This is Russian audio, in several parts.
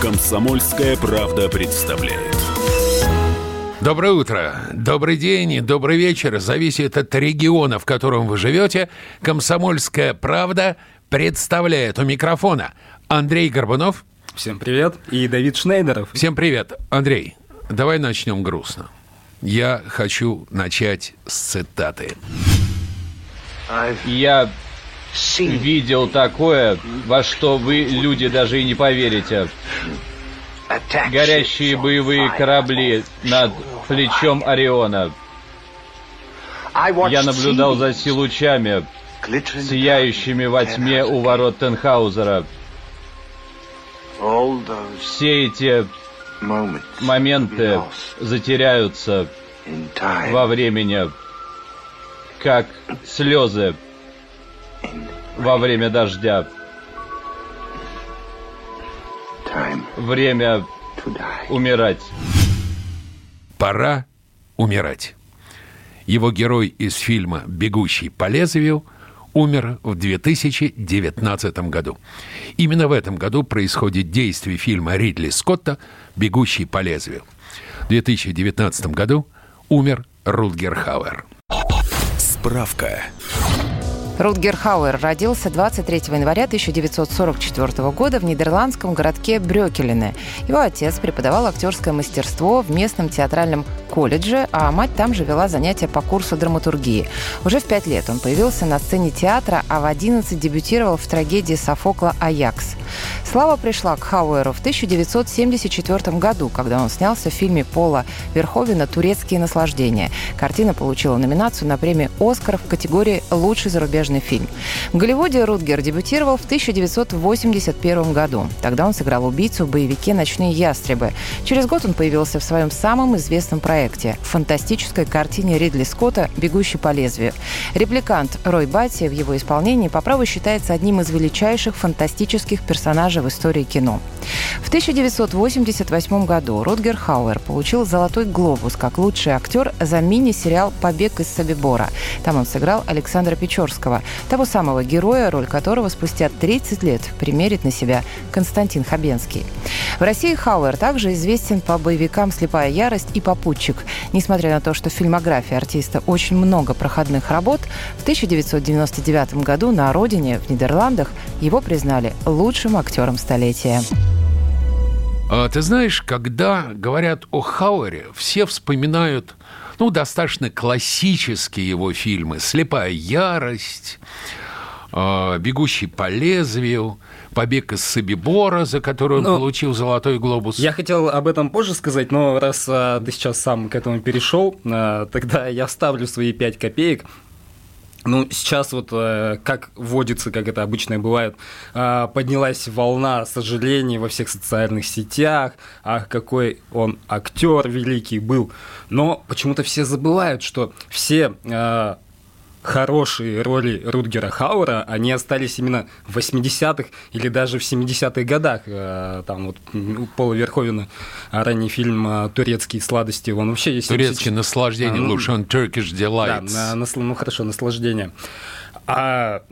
Комсомольская правда представляет. Доброе утро, добрый день, добрый вечер. Зависит от региона, в котором вы живете. Комсомольская правда представляет у микрофона Андрей Горбунов. Всем привет. И Давид Шнейдеров. Всем привет. Андрей, давай начнем грустно. Я хочу начать с цитаты. Я видел такое, во что вы, люди, даже и не поверите. Горящие боевые корабли над плечом Ориона. Я наблюдал за силучами, сияющими во тьме у ворот Тенхаузера. Все эти моменты затеряются во времени, как слезы во время дождя. Время умирать. Пора умирать. Его герой из фильма «Бегущий по лезвию» умер в 2019 году. Именно в этом году происходит действие фильма Ридли Скотта «Бегущий по лезвию». В 2019 году умер Рутгер Хауэр. Справка. Рутгер Хауэр родился 23 января 1944 года в нидерландском городке Брёкелине. Его отец преподавал актерское мастерство в местном театральном колледже, а мать там же вела занятия по курсу драматургии. Уже в пять лет он появился на сцене театра, а в 11 дебютировал в трагедии Софокла «Аякс». Слава пришла к Хауэру в 1974 году, когда он снялся в фильме Пола Верховина «Турецкие наслаждения». Картина получила номинацию на премию «Оскар» в категории «Лучший зарубежный фильм». В Голливуде Рутгер дебютировал в 1981 году. Тогда он сыграл убийцу в боевике «Ночные ястребы». Через год он появился в своем самом известном проекте – фантастической картине Ридли Скотта «Бегущий по лезвию». Репликант Рой Батти в его исполнении по праву считается одним из величайших фантастических персонажей в истории кино. В 1988 году Рутгер Хауэр получил «Золотой глобус» как лучший актер за мини-сериал «Побег из Собибора». Там он сыграл Александра Печорского, того самого героя, роль которого спустя 30 лет примерит на себя Константин Хабенский. В России Хауэр также известен по боевикам «Слепая ярость» и «Попутчик». Несмотря на то, что в фильмографии артиста очень много проходных работ, в 1999 году на родине, в Нидерландах, его признали лучшим актером столетия. А, ты знаешь, когда говорят о Хауэре, все вспоминают ну, достаточно классические его фильмы «Слепая ярость», а, «Бегущий по лезвию», «Побег из Собибора», за который он ну, получил «Золотой глобус». Я хотел об этом позже сказать, но раз а, ты сейчас сам к этому перешел, а, тогда я вставлю свои пять копеек. Ну, сейчас вот, э, как водится, как это обычно бывает, э, поднялась волна сожалений во всех социальных сетях, ах, какой он актер великий был. Но почему-то все забывают, что все э, хорошие роли Рутгера Хаура, они остались именно в 80-х или даже в 70-х годах. Э, там вот у Пола Верховена ранний фильм э, «Турецкие сладости», он вообще есть... Турецкие наслаждения, а, ну, лучше он Turkish Delights. Да, на, ну хорошо, наслаждение. А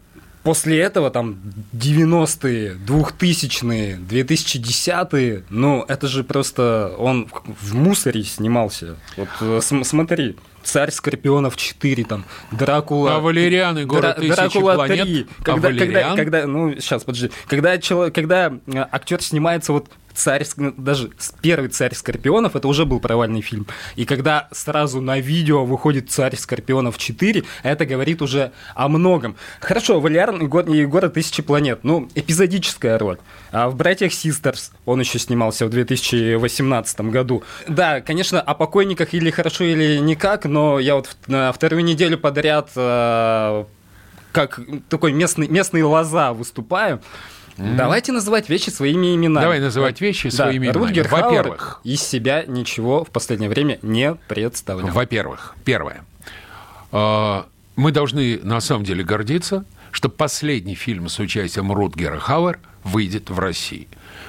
после этого там 90-е, 2000-е, 2010-е, ну это же просто он в мусоре снимался. Вот э, смотри, Царь Скорпионов 4, там, Дракула... А Валериан и город Дра- Дракула планет, 3. Когда, а когда, когда, ну, сейчас, подожди. Когда, человек, когда э, актер снимается вот царь, даже первый царь Скорпионов, это уже был провальный фильм. И когда сразу на видео выходит царь Скорпионов 4, это говорит уже о многом. Хорошо, Валериан и, город, и город Тысячи планет, ну, эпизодическая роль. А в «Братьях Систерс» он еще снимался в 2018 году. Да, конечно, о покойниках или хорошо, или никак, но я вот на вторую неделю подряд э, как такой местный, местный лоза выступаю. Mm-hmm. Давайте называть вещи своими именами. Давай называть вещи да. своими именами. Рутгер Во-первых, из себя ничего в последнее время не представлял. Во-первых, первое. А, мы должны на самом деле гордиться, что последний фильм с участием Рутгера Хауэр выйдет в России.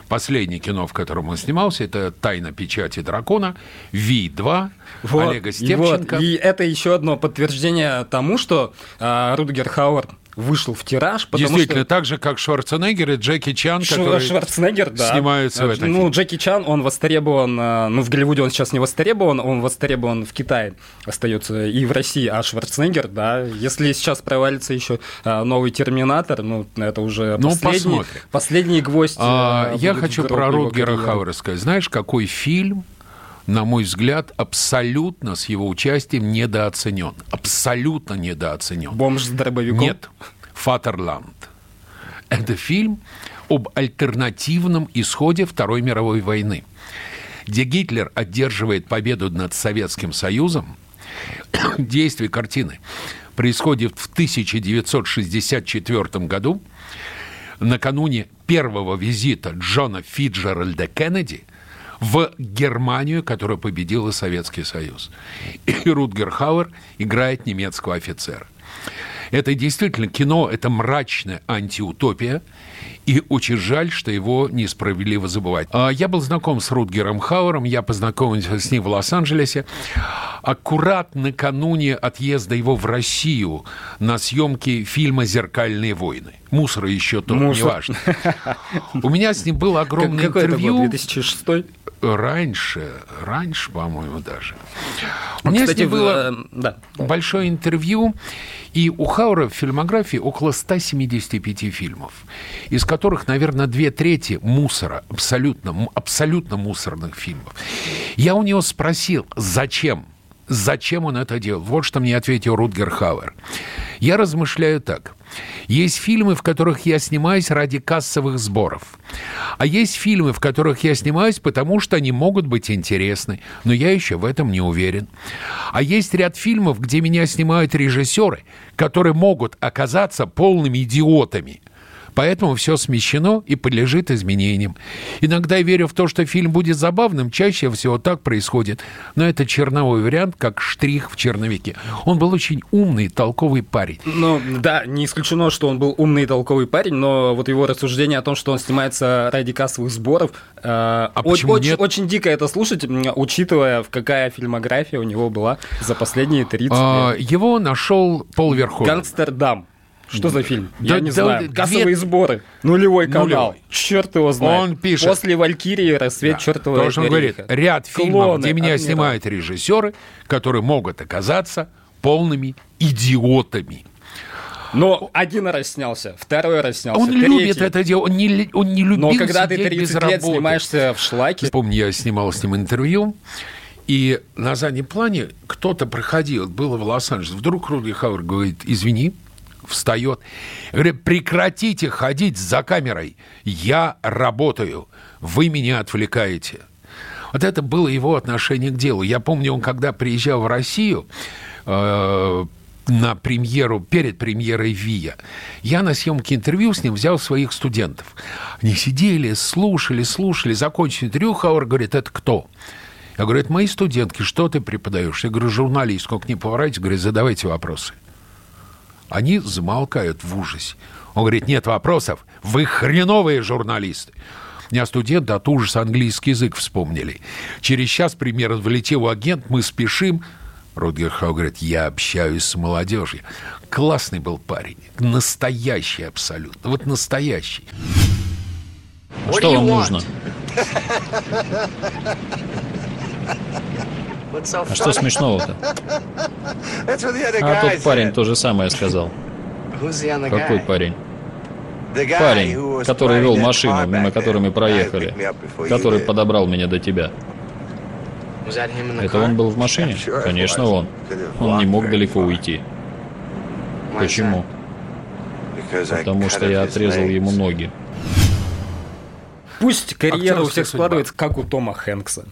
Последнее кино, в котором он снимался, это «Тайна печати дракона», «Ви-2», Вот, Олега и Степченко. вот, И это еще одно подтверждение тому, что а, Рутгер Хауэр вышел в тираж, потому Действительно, что... так же, как Шварценеггер и Джеки Чан, Шв- которые... Шварценеггер, да. снимаются в этом Ну, фильме. Джеки Чан, он востребован, а, ну, в Голливуде он сейчас не востребован, он востребован в Китае, остается и в России, а Шварценеггер, да, если сейчас провалится еще а, новый Терминатор, ну, это уже Ну, последний, последний гвоздь. А, а, я хочу про Рутгера. Хауэра сказать. Знаешь, какой фильм, на мой взгляд, абсолютно с его участием недооценен? Абсолютно недооценен. Бомж с дробовиком? Нет. «Фатерланд». Это фильм об альтернативном исходе Второй мировой войны, где Гитлер одерживает победу над Советским Союзом. Действие картины происходит в 1964 году, накануне первого визита Джона Фиджеральда Кеннеди в Германию, которая победила Советский Союз. И Рутгер Хауэр играет немецкого офицера. Это действительно кино, это мрачная антиутопия, и очень жаль, что его несправедливо забывать. А Я был знаком с Рутгером Хауэром, я познакомился с ним в Лос-Анджелесе. Аккурат накануне отъезда его в Россию на съемки фильма «Зеркальные войны». Мусора еще то, Мусор. неважно. У меня с ним было огромное Какой это интервью. год? 2006? Раньше, раньше, по-моему, даже. У меня Кстати, с ним было э, да. большое интервью, и у Хаура в фильмографии около 175 фильмов, из которых, наверное, две трети мусора, абсолютно, абсолютно мусорных фильмов. Я у него спросил, зачем? Зачем он это делал? Вот что мне ответил Рутгер Хауэр. Я размышляю так. Есть фильмы, в которых я снимаюсь ради кассовых сборов. А есть фильмы, в которых я снимаюсь, потому что они могут быть интересны. Но я еще в этом не уверен. А есть ряд фильмов, где меня снимают режиссеры, которые могут оказаться полными идиотами. Поэтому все смещено и подлежит изменениям. Иногда я верю в то, что фильм будет забавным, чаще всего так происходит. Но это черновой вариант, как штрих в черновике. Он был очень умный, толковый парень. Ну, да, не исключено, что он был умный и толковый парень, но вот его рассуждение о том, что он снимается ради кассовых сборов, э, почему очень, нет? очень дико это слушать, учитывая, в какая фильмография у него была за последние 30 А, лет. его нашел Пол Верховен. Гангстердам. Что за фильм? Да- Я не да- знаю. две- Кассовые сборы. Нулевой канал. Нулевой. Черт его знает. Он пишет. После Валькирии рассвет Да. чертова Потому что он говорит, ряд фильмов, Клоны, где меня снимают режиссеры, которые могут оказаться полными идиотами. Но один раз снялся, второй раз снялся, Он третий. любит это дело, он не, он не любил Но когда ты сидеть 30 без лет работы. снимаешься в шлаке, Помню, я снимал с ним интервью, и на заднем плане кто-то проходил, было в Лос-Анджелесе. Вдруг Руди Хауэр говорит, извини, встает. Говорит, прекратите ходить за камерой. Я работаю. Вы меня отвлекаете. Вот это было его отношение к делу. Я помню, он когда приезжал в Россию, э, на премьеру, перед премьерой «Вия», я на съемке интервью с ним взял своих студентов. Они сидели, слушали, слушали, закончили Хауэр говорит, это кто? Я говорю, это мои студентки, что ты преподаешь? Я говорю, журналист, сколько не поворачивайтесь, говорит, задавайте вопросы. Они замолкают в ужасе. Он говорит, нет вопросов, вы хреновые журналисты. У меня студенты от ужаса английский язык вспомнили. Через час примерно влетел агент, мы спешим. Рутгер Хау говорит, я общаюсь с молодежью. Классный был парень, настоящий абсолютно, вот настоящий. Что вам нужно? А что смешного-то? А тот парень то же самое сказал. Какой парень? Парень, который вел машину, мимо которой мы проехали, который подобрал меня до тебя. Это он был в машине? Конечно, он. Он не мог далеко уйти. Почему? Потому что я отрезал ему ноги. пусть карьера у всех судьба. складывается, как у Тома Хэнкса.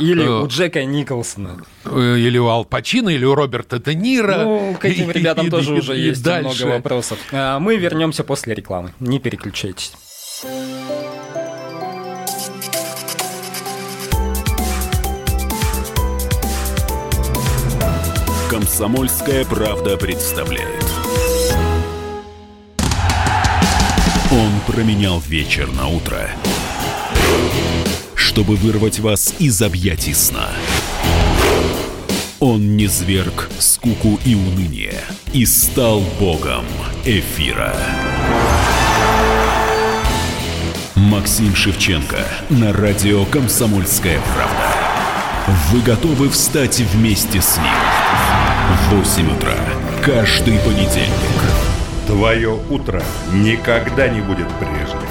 Или Э. у Джека Николсона. Э, Или у Ал Пачино, или у Роберта Де Ниро. Ну, к этим И- ребятам и- тоже и- уже и есть дальше. много вопросов. А, Мы вернемся после рекламы. Не переключайтесь. Комсомольская правда представляет. Он променял вечер на утро, чтобы вырвать вас из объятий сна. Он не зверг скуку и уныние и стал богом эфира. Максим Шевченко на радио «Комсомольская правда». Вы готовы встать вместе с ним? В 8 утра каждый понедельник. Твое утро никогда не будет прежним.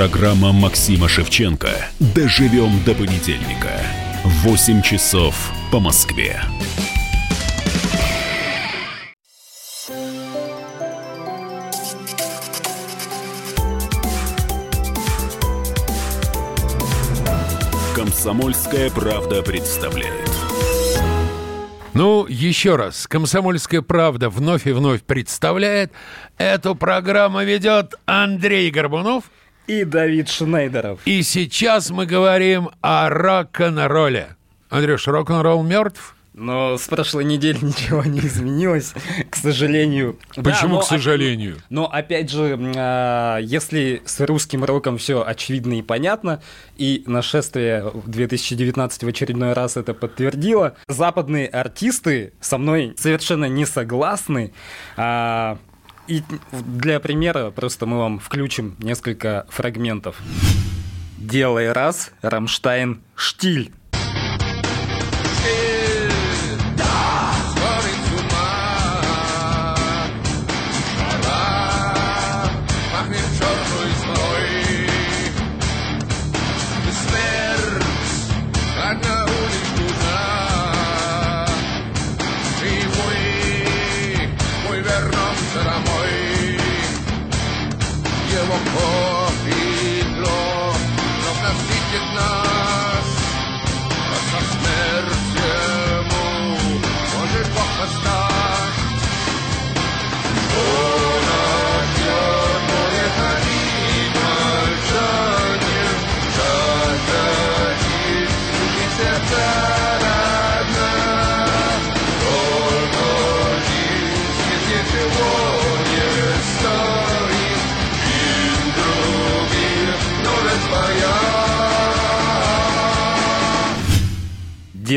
Программа Максима Шевченко «Доживем до понедельника». 8 часов по Москве. Комсомольская правда представляет. Ну, еще раз, «Комсомольская правда» вновь и вновь представляет. Эту программу ведет Андрей Горбунов – и Давид Шнейдеров. И сейчас мы говорим о рок-н-ролле. Андрюш, рок-н-ролл мертв? Но с прошлой недели ничего не изменилось, к сожалению. Почему, да, к сожалению? Но опять же, а, если с русским роком все очевидно и понятно, и нашествие в 2019 в очередной раз это подтвердило, западные артисты со мной совершенно не согласны. А, и для примера просто мы вам включим несколько фрагментов. Делай раз, Рамштайн, штиль.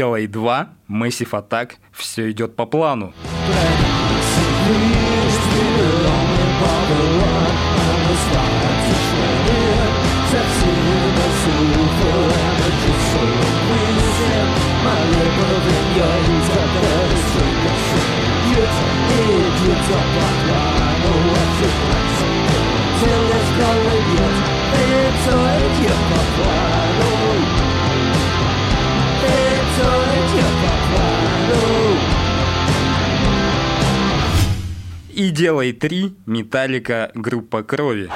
Делай два, Massive Attack, все идет по плану. Till И делай три Металлика группа крови.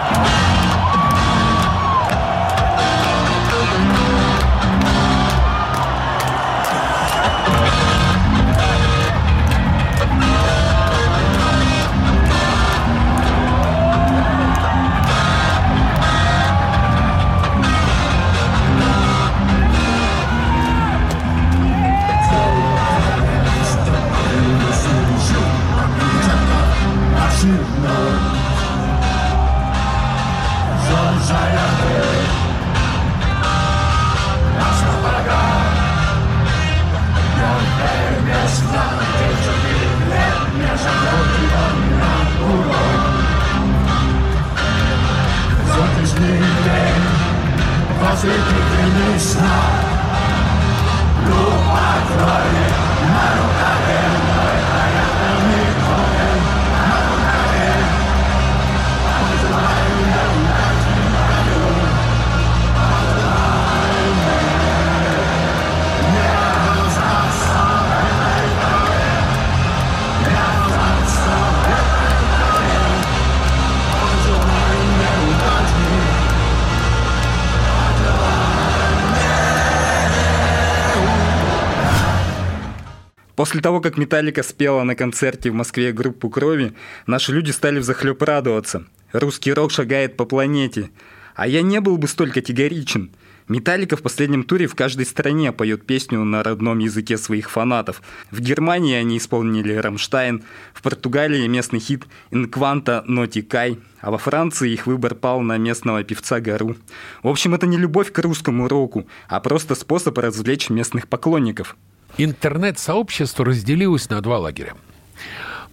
Того, как Металлика спела на концерте в Москве группу «Крови», наши люди стали взахлеб радоваться. Русский рок шагает по планете. А я не был бы столь категоричен. Металлика в последнем туре в каждой стране поет песню на родном языке своих фанатов. В Германии они исполнили «Рамштайн», в Португалии местный хит «Инкванта Ноти Кай», а во Франции их выбор пал на местного певца Гару. В общем, это не любовь к русскому року, а просто способ развлечь местных поклонников. Интернет-сообщество разделилось на два лагеря.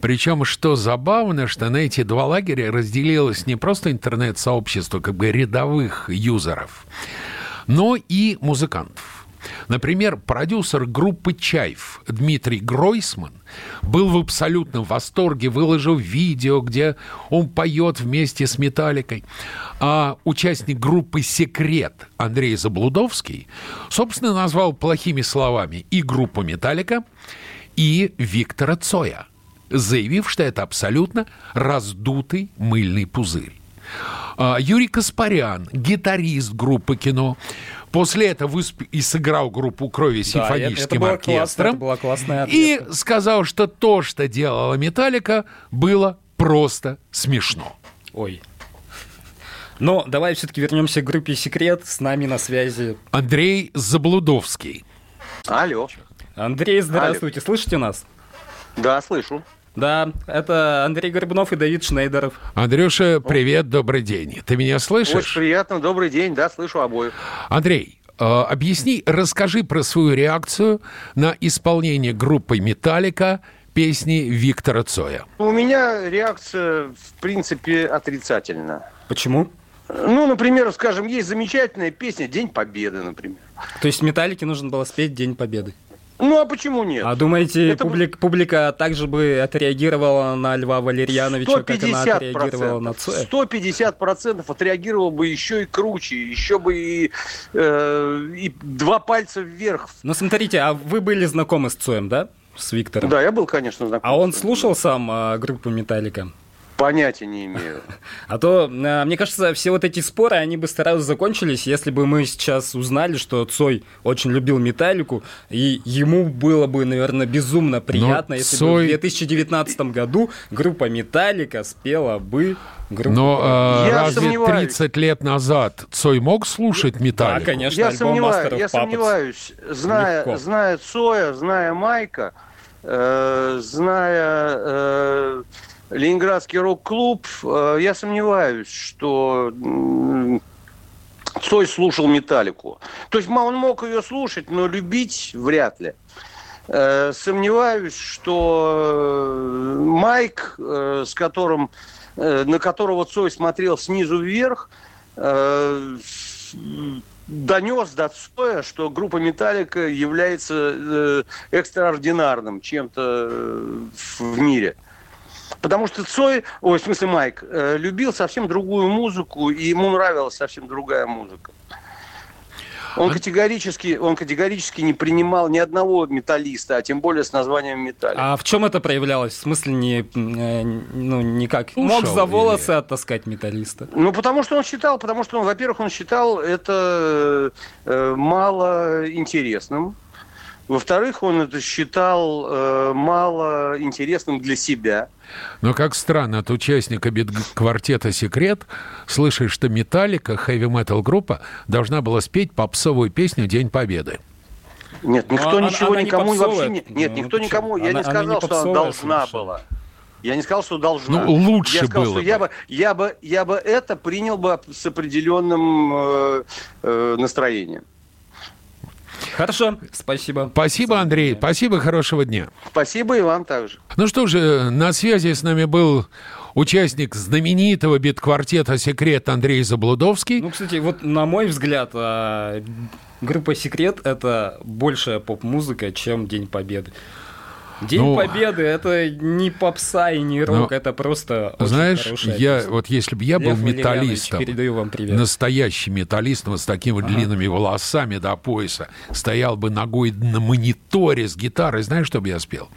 Причем, что забавно, что на эти два лагеря разделилось не просто интернет-сообщество как бы рядовых юзеров, но и музыкантов. Например, продюсер группы «Чайф» Дмитрий Гройсман был в абсолютном восторге, выложил видео, где он поет вместе с «Металликой». А участник группы «Секрет» Андрей Заблудовский, собственно, назвал плохими словами и группу «Металлика», и Виктора Цоя – заявив, что это абсолютно раздутый мыльный пузырь. А, Юрий Каспарян, гитарист группы «Кино», После этого высп... и сыграл группу крови симфоническим да, это, оркестром. Классно, это классная и сказал, что то, что делала Металлика, было просто смешно. Ой. Но давай все-таки вернемся к группе Секрет. С нами на связи Андрей Заблудовский. Алло. Андрей, здравствуйте. Алло. Слышите нас? Да, слышу. Да, это Андрей Горбунов и Давид Шнейдеров. Андрюша, привет, добрый день. Ты меня слышишь? Очень приятно, добрый день, да, слышу обоих. Андрей, э, объясни, расскажи про свою реакцию на исполнение группой «Металлика» песни Виктора Цоя. У меня реакция, в принципе, отрицательная. Почему? Ну, например, скажем, есть замечательная песня «День Победы», например. То есть Металлике нужно было спеть «День Победы»? Ну, а почему нет? А думаете, Это... публик, публика также бы отреагировала на Льва Валерьяновича, как она отреагировала на Цоя? 150% отреагировала бы еще и круче, еще бы и, э, и два пальца вверх. Ну, смотрите, а вы были знакомы с Цоем, да? С Виктором? Да, я был, конечно, знаком. А он слушал сам а, группу «Металлика»? Понятия не имею. А то, э, мне кажется, все вот эти споры, они бы сразу закончились, если бы мы сейчас узнали, что Цой очень любил металлику, и ему было бы, наверное, безумно приятно, Но если Цой... бы в 2019 году группа Металлика спела бы группу. Но э, разве сомневаюсь. 30 лет назад Цой мог слушать Металлику? Да, конечно, я сомневаюсь, я сомневаюсь, зная, зная Цоя, зная Майка, э, зная... Э, Ленинградский рок-клуб, э, я сомневаюсь, что Цой слушал «Металлику». То есть он мог ее слушать, но любить вряд ли. Э, сомневаюсь, что э, Майк, с которым, на которого Цой смотрел снизу вверх, донес до Цоя, что группа «Металлика» является экстраординарным чем-то в мире. Потому что Цой, ой, в смысле Майк, э, любил совсем другую музыку, и ему нравилась совсем другая музыка. Он категорически, он категорически не принимал ни одного металлиста, а тем более с названием металлик. А в чем это проявлялось? В смысле не, э, ну, никак? Ушел Мог за волосы или... оттаскать металлиста? Ну, потому что он считал, потому что, он, во-первых, он считал это э, мало интересным. Во-вторых, он это считал э, мало интересным для себя. Но как странно, от участника квартета «Секрет» слышишь, что «Металлика», хэви-метал группа, должна была спеть попсовую песню «День Победы». Нет, никто она, ничего она никому не вообще не... Нет, ну, никто никому... Я она, не сказал, не что она должна была. Я не сказал, что должна. Ну, лучше я сказал, было что бы. Я, бы, я, бы, я бы это принял бы с определенным э, э, настроением. Хорошо, спасибо. Спасибо, Андрей. Спасибо, хорошего дня. Спасибо и вам также. Ну что же, на связи с нами был участник знаменитого бит-квартета «Секрет» Андрей Заблудовский. Ну, кстати, вот на мой взгляд, а, группа «Секрет» — это большая поп-музыка, чем «День Победы». День ну, Победы это не попса и не рок, ну, это просто знаешь, я песня. вот если бы я был Лев металлистом, передаю вам привет. настоящим металлистом вот с такими ага. длинными волосами до пояса, стоял бы ногой на мониторе с гитарой, знаешь, что бы я спел?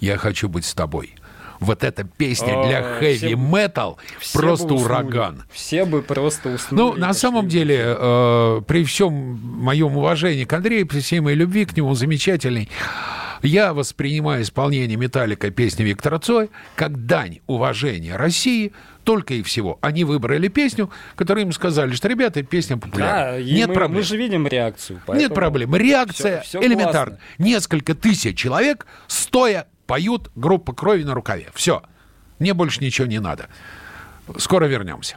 Я хочу быть с тобой вот эта песня для хэви-метал просто ураган. Все бы просто уснули. Ну, на самом деле, э, при всем моем уважении к Андрею, при всей моей любви к нему, замечательный Я воспринимаю исполнение «Металлика» песни Виктора Цоя как дань уважения России только и всего. Они выбрали песню, которую им сказали, что, ребята, песня популярна. Да, Нет мы, проблем. мы же видим реакцию. Нет проблем. Реакция Всё- всё элементарна. классно. Несколько тысяч человек стоя поют группа крови на рукаве. Все. Мне больше ничего не надо. Скоро вернемся.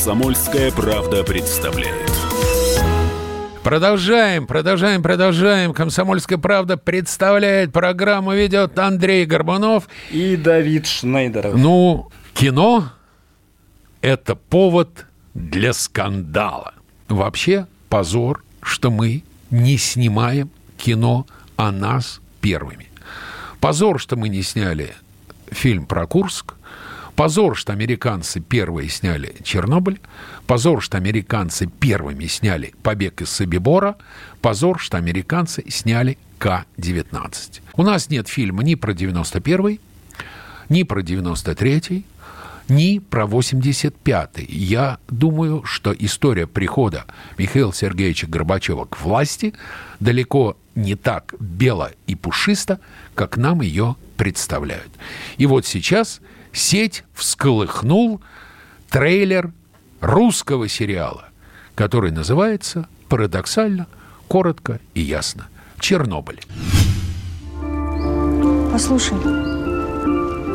Комсомольская правда представляет. Продолжаем, продолжаем, продолжаем. Комсомольская правда представляет программу, ведет Андрей Горбунов. И Давид Шнейдеров. Ну, кино – это повод для скандала. Вообще позор, что мы не снимаем кино о нас первыми. Позор, что мы не сняли фильм про Курск. Позор, что американцы первые сняли Чернобыль. Позор, что американцы первыми сняли «Побег из Собибора». Позор, что американцы сняли К-19. У нас нет фильма ни про 91-й, ни про 93-й, ни про 85-й. Я думаю, что история прихода Михаила Сергеевича Горбачева к власти далеко не так бело и пушисто, как нам ее представляют. И вот сейчас сеть всколыхнул трейлер русского сериала, который называется парадоксально, коротко и ясно «Чернобыль». Послушай,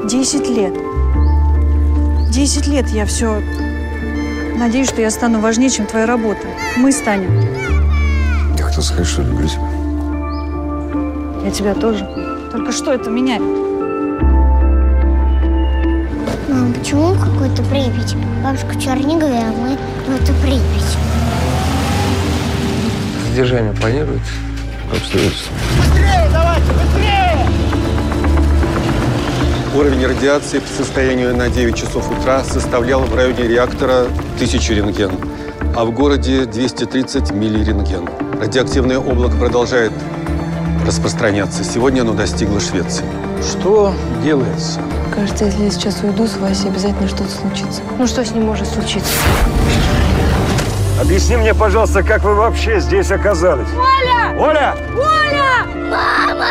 10 лет. 10 лет я все... Надеюсь, что я стану важнее, чем твоя работа. Мы станем. Я хотел сказать, что люблю тебя. Я тебя тоже. Только что это меняет? Мам, почему какой-то Припять? Бабушка Черниговая, а мы какой-то Припять. Содержание планируется по обстоятельствам. Быстрее давайте, быстрее! Уровень радиации по состоянию на 9 часов утра составлял в районе реактора 1000 рентген, а в городе 230 миллирентген. Радиоактивное облако продолжает распространяться. Сегодня оно достигло Швеции. Что делается? Кажется, если я сейчас уйду с Васей, обязательно что-то случится. Ну что с ним может случиться? Объясни мне, пожалуйста, как вы вообще здесь оказались? Оля! Оля! Оля! Мама!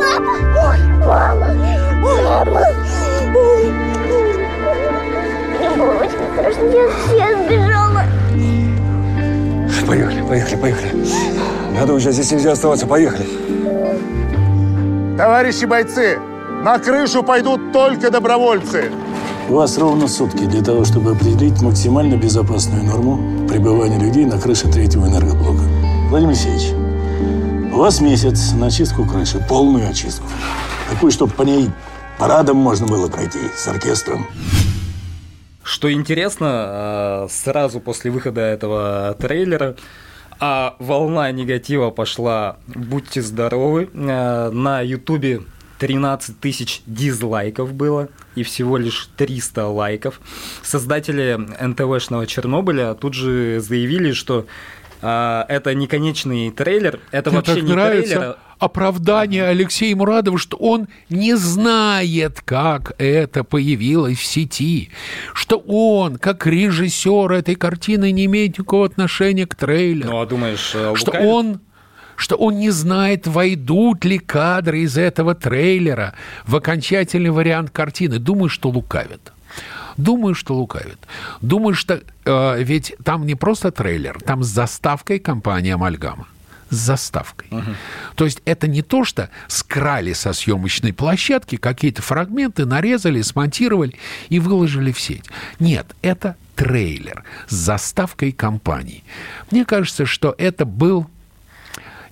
Папа! Ой, мама! Мама! Мне было очень страшно. Я, я сбежала. Поехали, поехали, поехали. Надо уже, здесь нельзя оставаться. Поехали. Товарищи бойцы, на крышу пойдут только добровольцы. У вас ровно сутки для того, чтобы определить максимально безопасную норму пребывания людей на крыше третьего энергоблока. Владимир Алексеевич, у вас месяц на очистку крыши, полную очистку. Такую, чтобы по ней парадом можно было пройти с оркестром. Что интересно, э, сразу после выхода этого трейлера а волна негатива пошла, будьте здоровы, э, на ютубе 13 тысяч дизлайков было и всего лишь 300 лайков. Создатели НТВшного Чернобыля тут же заявили, что это не конечный трейлер, это Мне вообще так не нравится трейлер. а оправдание Алексея Мурадова, что он не знает, как это появилось в сети, что он, как режиссер этой картины, не имеет никакого отношения к трейлеру. Ну, а думаешь, э, что лукавит? он что он не знает, войдут ли кадры из этого трейлера в окончательный вариант картины. Думаю, что лукавит. Думаю, что лукавит. Думаю, что э, ведь там не просто трейлер, там с заставкой компания «Амальгама». С заставкой. То есть это не то, что скрали со съемочной площадки какие-то фрагменты, нарезали, смонтировали и выложили в сеть. Нет, это трейлер с заставкой компании. Мне кажется, что это был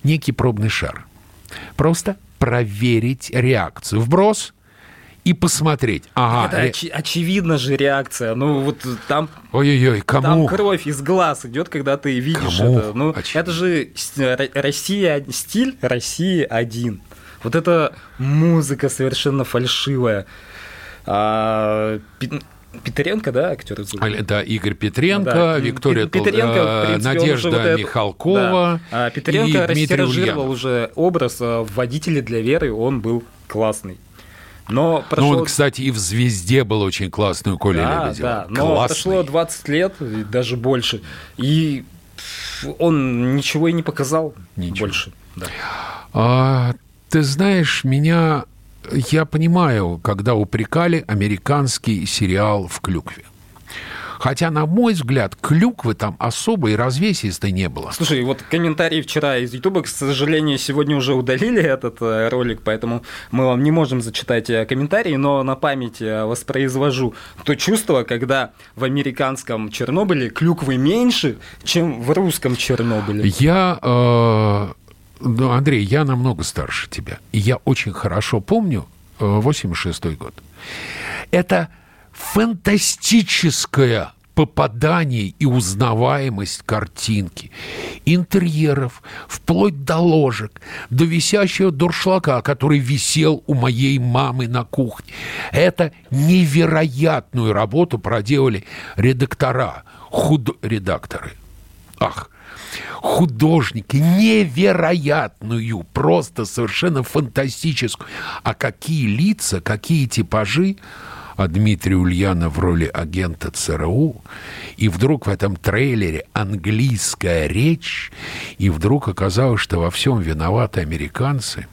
некий пробный шар. Просто проверить реакцию. Вброс и посмотреть. Ага, это очи- очевидно же реакция. Ну вот там, Ой-ой-ой, там кому? кровь из глаз идет, когда ты видишь Кому? это. Ну это же Россия, стиль России один. Вот эта музыка совершенно фальшивая. А, Петренко, да, актер? А, Да, Игорь Петренко, Да, Виктория Пет- Петренко, в принципе, Надежда вот это- Михалкова Да. А Петренко и Дмитрий уже образ а, в «Водителе для Веры», он был классный. Но прошло... Ну, он, кстати, и в «Звезде» был очень классный у Коли да, Лебедева. да, но Классный. прошло 20 лет, и даже больше, и он ничего и не показал больше. Да. А, ты знаешь, меня... Я понимаю, когда упрекали американский сериал в клюкве. Хотя, на мой взгляд, клюквы там особой развесистой не было. Слушай, вот комментарии вчера из Ютуба, к сожалению, сегодня уже удалили этот э, ролик, поэтому мы вам не можем зачитать э, комментарии, но на память э, воспроизвожу то чувство, когда в американском Чернобыле клюквы меньше, чем в русском Чернобыле. Я, э, ну, Андрей, я намного старше тебя. И я очень хорошо помню э, 86-й год. Это фантастическое попадание и узнаваемость картинки, интерьеров, вплоть до ложек, до висящего дуршлака, который висел у моей мамы на кухне. Это невероятную работу проделали редактора, худ... редакторы. Ах, художники, невероятную, просто совершенно фантастическую. А какие лица, какие типажи, а Дмитрий Ульянов в роли агента ЦРУ, и вдруг в этом трейлере английская речь, и вдруг оказалось, что во всем виноваты американцы,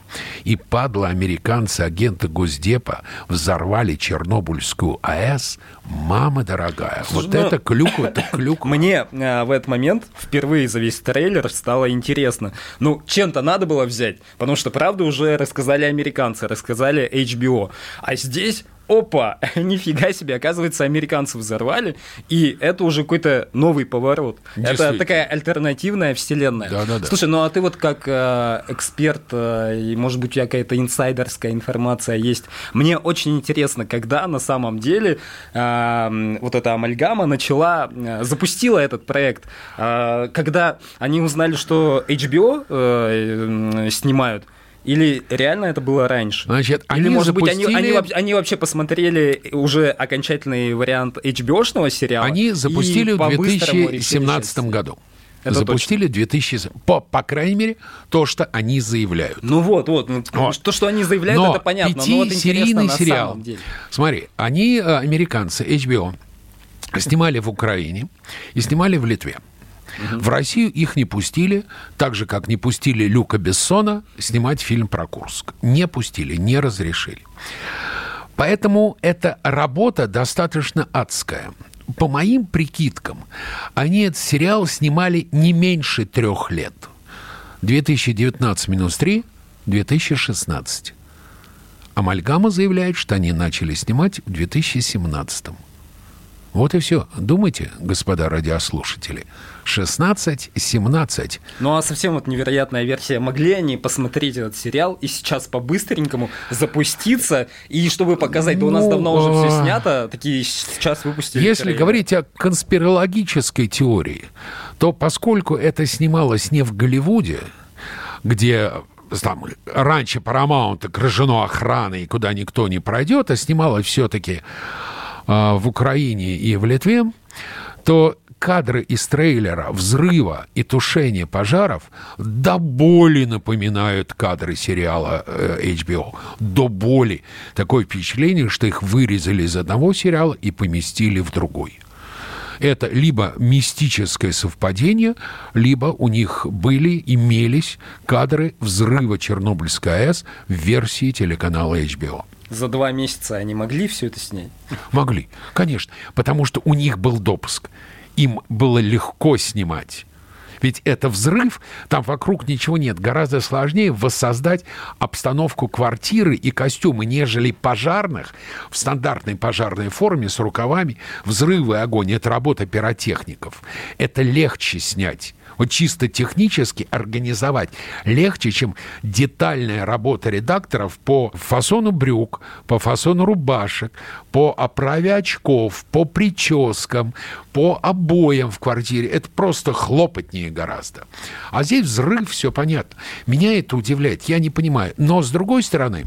и падла американцы, агенты Госдепа, взорвали Чернобыльскую АЭС, мама дорогая, вот Ну, это клюква, это клюква. Мне э, в этот момент впервые за весь трейлер стало интересно. Ну, чем-то надо было взять, потому что правду уже рассказали американцы, рассказали HBO. А здесь опа, нифига себе, оказывается, американцы взорвали, и это уже какой-то новый поворот. Это такая альтернативная вселенная. Да-да-да. Слушай, ну а ты вот как э, эксперт, э, и может быть у тебя какая-то инсайдерская информация есть, мне очень интересно, когда на самом деле э, вот эта амальгама начала, э, запустила этот проект, Э, когда они узнали, что HBO э, э, снимают, или реально это было раньше? Значит, Или, они может быть, они, запустили- они, они вообще посмотрели уже окончательный вариант HBO-шного сериала? Они запустили в по-быстрому 2017 решили году. Это запустили в 2000... По, по крайней мере, то, что они заявляют. Ну вот, вот. ну, Вот. То, что они заявляют, Но это понятно. Но вот на сериал. Смотри, они, э, американцы, HBO, снимали в Украине и снимали в Литве. В Россию их не пустили, так же, как не пустили Люка Бессона снимать фильм про Курск. Не пустили, не разрешили. Поэтому эта работа достаточно адская. По моим прикидкам, они этот сериал снимали не меньше трех лет. 2019 минус 3 – 2016. Амальгама заявляет, что они начали снимать в 2017 вот и все. Думайте, господа радиослушатели. 16, 17. Ну а совсем вот невероятная версия. Могли они посмотреть этот сериал и сейчас по-быстренькому запуститься, и чтобы показать, да у нас давно уже все ну, снято, такие сейчас выпустили. Если трейлер. говорить о конспирологической теории, то поскольку это снималось не в Голливуде, где там, раньше Paramount окружено охраной, куда никто не пройдет, а снималось все-таки а, в Украине и в Литве, то кадры из трейлера взрыва и тушения пожаров до боли напоминают кадры сериала э, HBO. До боли. Такое впечатление, что их вырезали из одного сериала и поместили в другой. Это либо мистическое совпадение, либо у них были, имелись кадры взрыва Чернобыльской АЭС в версии телеканала HBO. За два месяца они могли все это снять? Могли, конечно, потому что у них был допуск. Им было легко снимать. Ведь это взрыв, там вокруг ничего нет. Гораздо сложнее воссоздать обстановку квартиры и костюмы, нежели пожарных в стандартной пожарной форме с рукавами. Взрывы огонь – это работа пиротехников. Это легче снять вот чисто технически организовать легче, чем детальная работа редакторов по фасону брюк, по фасону рубашек, по оправе очков, по прическам, по обоям в квартире. Это просто хлопотнее гораздо. А здесь взрыв, все понятно. Меня это удивляет, я не понимаю. Но, с другой стороны,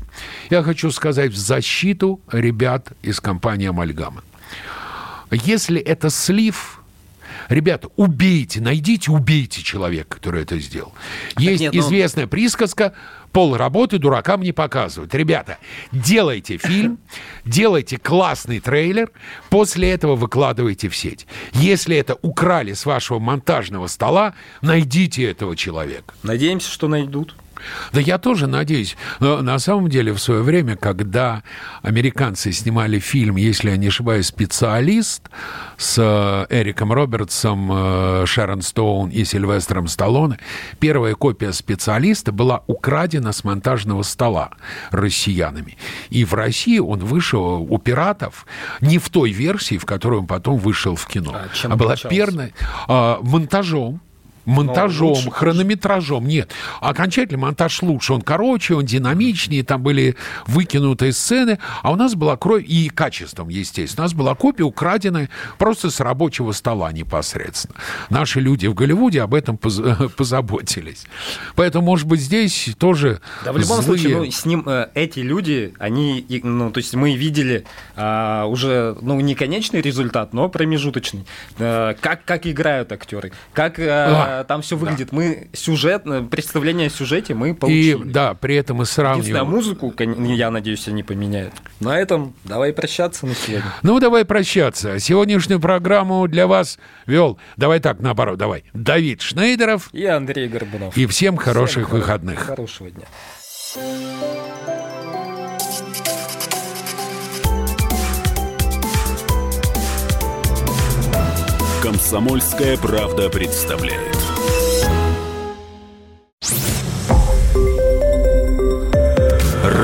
я хочу сказать в защиту ребят из компании «Амальгама». Если это слив Ребята, убейте, найдите, убейте человека, который это сделал. Есть нет, ну, известная но... присказка пол работы дуракам не показывают. Ребята, делайте фильм, делайте классный трейлер, после этого выкладывайте в сеть. Если это украли с вашего монтажного стола, найдите этого человека. Надеемся, что найдут. Да я тоже надеюсь. Но на самом деле в свое время, когда американцы снимали фильм, если я не ошибаюсь, «Специалист» с э, Эриком Робертсом, э, Шерон Стоун и Сильвестром Сталлоне, первая копия «Специалиста» была украдена с монтажного стола россиянами. И в России он вышел у пиратов не в той версии, в которой он потом вышел в кино, а, а была первая а, монтажом монтажом, лучше, хронометражом. Нет, окончательный монтаж лучше. Он короче, он динамичнее, там были выкинутые сцены, а у нас была кровь и качеством, естественно. У нас была копия украденная просто с рабочего стола непосредственно. Наши люди в Голливуде об этом поз позаботились. Поэтому, может быть, здесь тоже Да, в любом злые... случае, ну, с ним э, эти люди, они, ну, то есть мы видели э, уже, ну, не конечный результат, но промежуточный. Э, как, как играют актеры, как... Э, там все выглядит. Да. Мы сюжет, э, представление о сюжете мы получили. И, да, при этом мы сравниваем. Музыку, я надеюсь, они поменяют. На этом давай прощаться на сегодня. Ну, давай прощаться. Сегодняшнюю программу для вас вел, давай так, наоборот, давай, Давид Шнейдеров. И Андрей Горбунов. И всем хороших всем выходных. Хорошего дня. Комсомольская правда представляет.